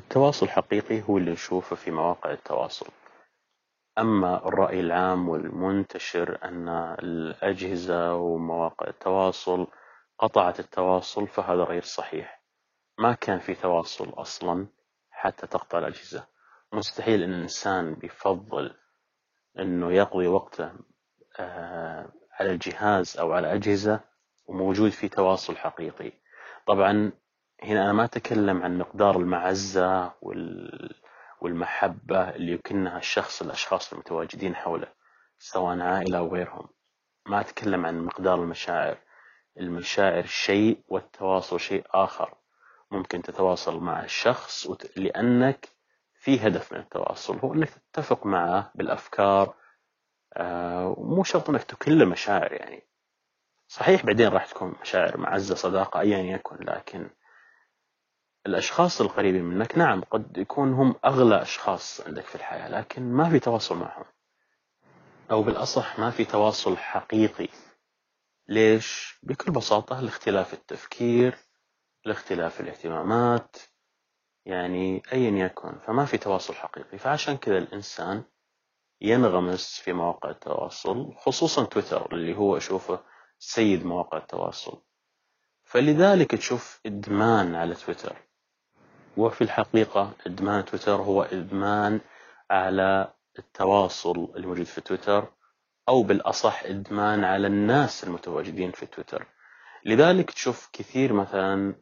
التواصل الحقيقي هو اللي نشوفه في مواقع التواصل. أما الرأي العام والمنتشر أن الأجهزة ومواقع التواصل قطعت التواصل فهذا غير صحيح. ما كان في تواصل أصلا حتى تقطع الأجهزة. مستحيل أن الإنسان بيفضل أنه يقضي وقته آه، على الجهاز أو على أجهزة وموجود في تواصل حقيقي. طبعا هنا أنا ما أتكلم عن مقدار المعزة والمحبة اللي يكنها الشخص الأشخاص المتواجدين حوله سواء عائلة أو غيرهم. ما أتكلم عن مقدار المشاعر. المشاعر شيء والتواصل شيء آخر. ممكن تتواصل مع الشخص لأنك في هدف من التواصل هو أنك تتفق معه بالأفكار آه، ومو شرط أنك تكل مشاعر يعني. صحيح بعدين راح تكون مشاعر معزة صداقة أيا يكن لكن الأشخاص القريبين منك نعم قد يكون هم أغلى أشخاص عندك في الحياة لكن ما في تواصل معهم. أو بالأصح ما في تواصل حقيقي. ليش؟ بكل بساطة لاختلاف التفكير لاختلاف الاهتمامات يعني أيا يكن فما في تواصل حقيقي. فعشان كذا الإنسان ينغمس في مواقع التواصل خصوصا تويتر اللي هو أشوفه سيد مواقع التواصل. فلذلك تشوف إدمان على تويتر. وفي الحقيقة إدمان تويتر هو إدمان على التواصل الموجود في تويتر أو بالأصح إدمان على الناس المتواجدين في تويتر لذلك تشوف كثير مثلا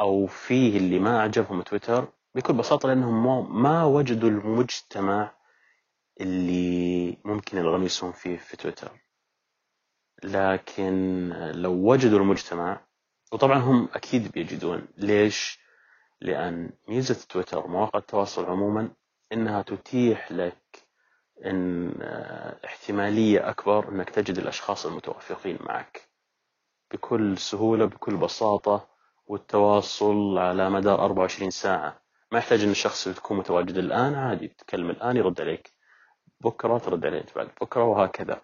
أو فيه اللي ما عجبهم تويتر بكل بساطة لأنهم ما وجدوا المجتمع اللي ممكن ينغمسون فيه في تويتر لكن لو وجدوا المجتمع وطبعا هم أكيد بيجدون ليش؟ لأن ميزة تويتر ومواقع التواصل عموما إنها تتيح لك إن آه، احتمالية أكبر إنك تجد الأشخاص المتوافقين معك بكل سهولة بكل بساطة والتواصل على مدار 24 ساعة. ما يحتاج إن الشخص تكون متواجد الآن عادي تكلم الآن يرد عليك. بكرة ترد عليه بعد بكرة وهكذا.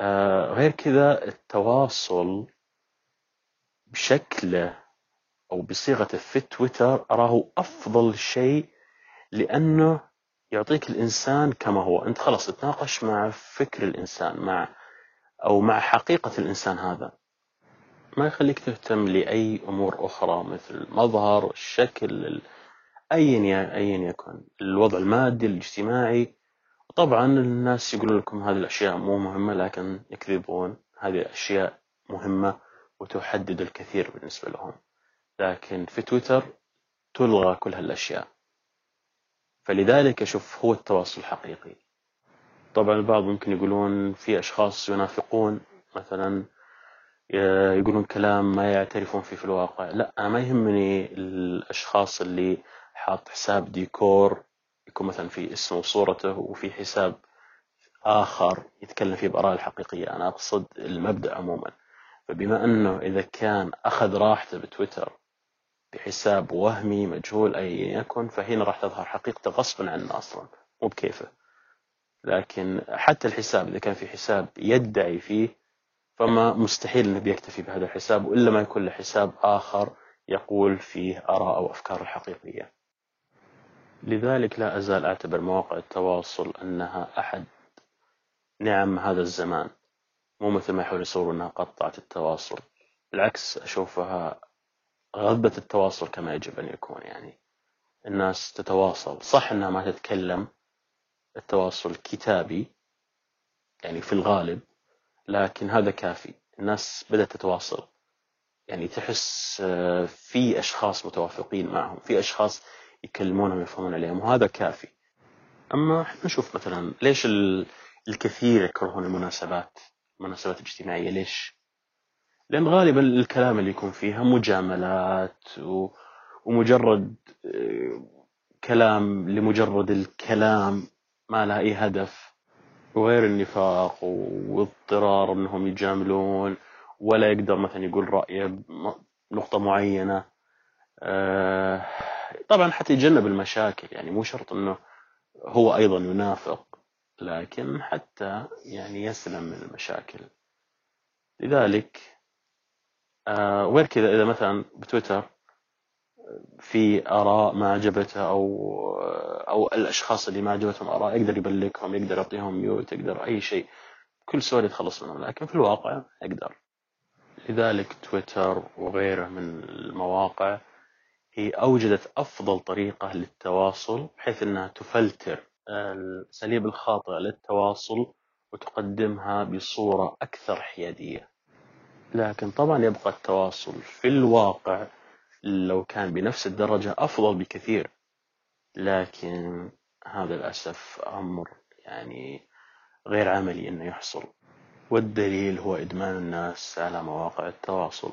آه غير كذا التواصل بشكله أو بصيغته في تويتر أراه أفضل شيء لأنه يعطيك الإنسان كما هو. أنت خلاص تتناقش مع فكر الإنسان مع أو مع حقيقة الإنسان هذا. ما يخليك تهتم لأي أمور أخرى مثل مظهر الشكل أيا أيا يكن الوضع المادي الاجتماعي. طبعا الناس يقولون لكم هذه الأشياء مو مهمة لكن يكذبون. هذه الأشياء مهمة وتحدد الكثير بالنسبة لهم. لكن في تويتر تلغى كل هالأشياء. فلذلك أشوف هو التواصل الحقيقي. طبعا البعض ممكن يقولون في أشخاص ينافقون مثلا يقولون كلام ما يعترفون فيه في الواقع. لا أنا ما يهمني الأشخاص اللي حاط حساب ديكور يكون مثلا في اسمه وصورته وفي حساب آخر يتكلم فيه بآراء الحقيقية. أنا أقصد المبدأ عموما. فبما أنه إذا كان أخذ راحته بتويتر بحساب وهمي مجهول أيا يكن فهنا راح تظهر حقيقته غصبا عنه أصلا. مو بكيفه. لكن حتى الحساب إذا كان في حساب يدعي فيه فما مستحيل أنه بيكتفي بهذا الحساب وإلا ما يكون له حساب آخر يقول فيه آراء أو أفكار الحقيقية. لذلك لا أزال أعتبر مواقع التواصل أنها أحد نعم هذا الزمان. مو مثل ما يحاول يصوروا أنها قطعت التواصل. بالعكس أشوفها غذت التواصل كما يجب أن يكون يعني الناس تتواصل. صح أنها ما تتكلم التواصل كتابي يعني في الغالب لكن هذا كافي. الناس بدأت تتواصل يعني تحس آه، في أشخاص متوافقين معهم في أشخاص يكلمونهم يفهمون عليهم وهذا كافي. أما نشوف مثلا ليش الكثير يكرهون المناسبات المناسبات الاجتماعية؟ ليش لأن غالبا الكلام اللي يكون فيها مجاملات و... ومجرد آه، كلام لمجرد الكلام ما لها أي هدف. وغير النفاق واضطرار أنهم يجاملون ولا يقدر مثلا يقول رأيه بنقطة معينة. آه، طبعا حتى يتجنب المشاكل يعني مو شرط أنه هو أيضا ينافق لكن حتى يعني يسلم من المشاكل. لذلك وغير كذا إذا مثلا بتويتر في آراء ما عجبته أو أو الأشخاص اللي ما عجبتهم آراء يقدر يبلكهم يقدر يعطيهم ميوت يقدر أي شيء. بكل سهولة يتخلص منهم لكن في الواقع يقدر. لذلك تويتر وغيره من المواقع هي أوجدت أفضل طريقة للتواصل بحيث أنها تفلتر الأساليب الخاطئة للتواصل وتقدمها بصورة أكثر حيادية. لكن طبعا يبقى التواصل في الواقع لو كان بنفس الدرجة أفضل بكثير. لكن هذا للأسف أمر يعني غير عملي أنه يحصل. والدليل هو إدمان الناس على مواقع التواصل.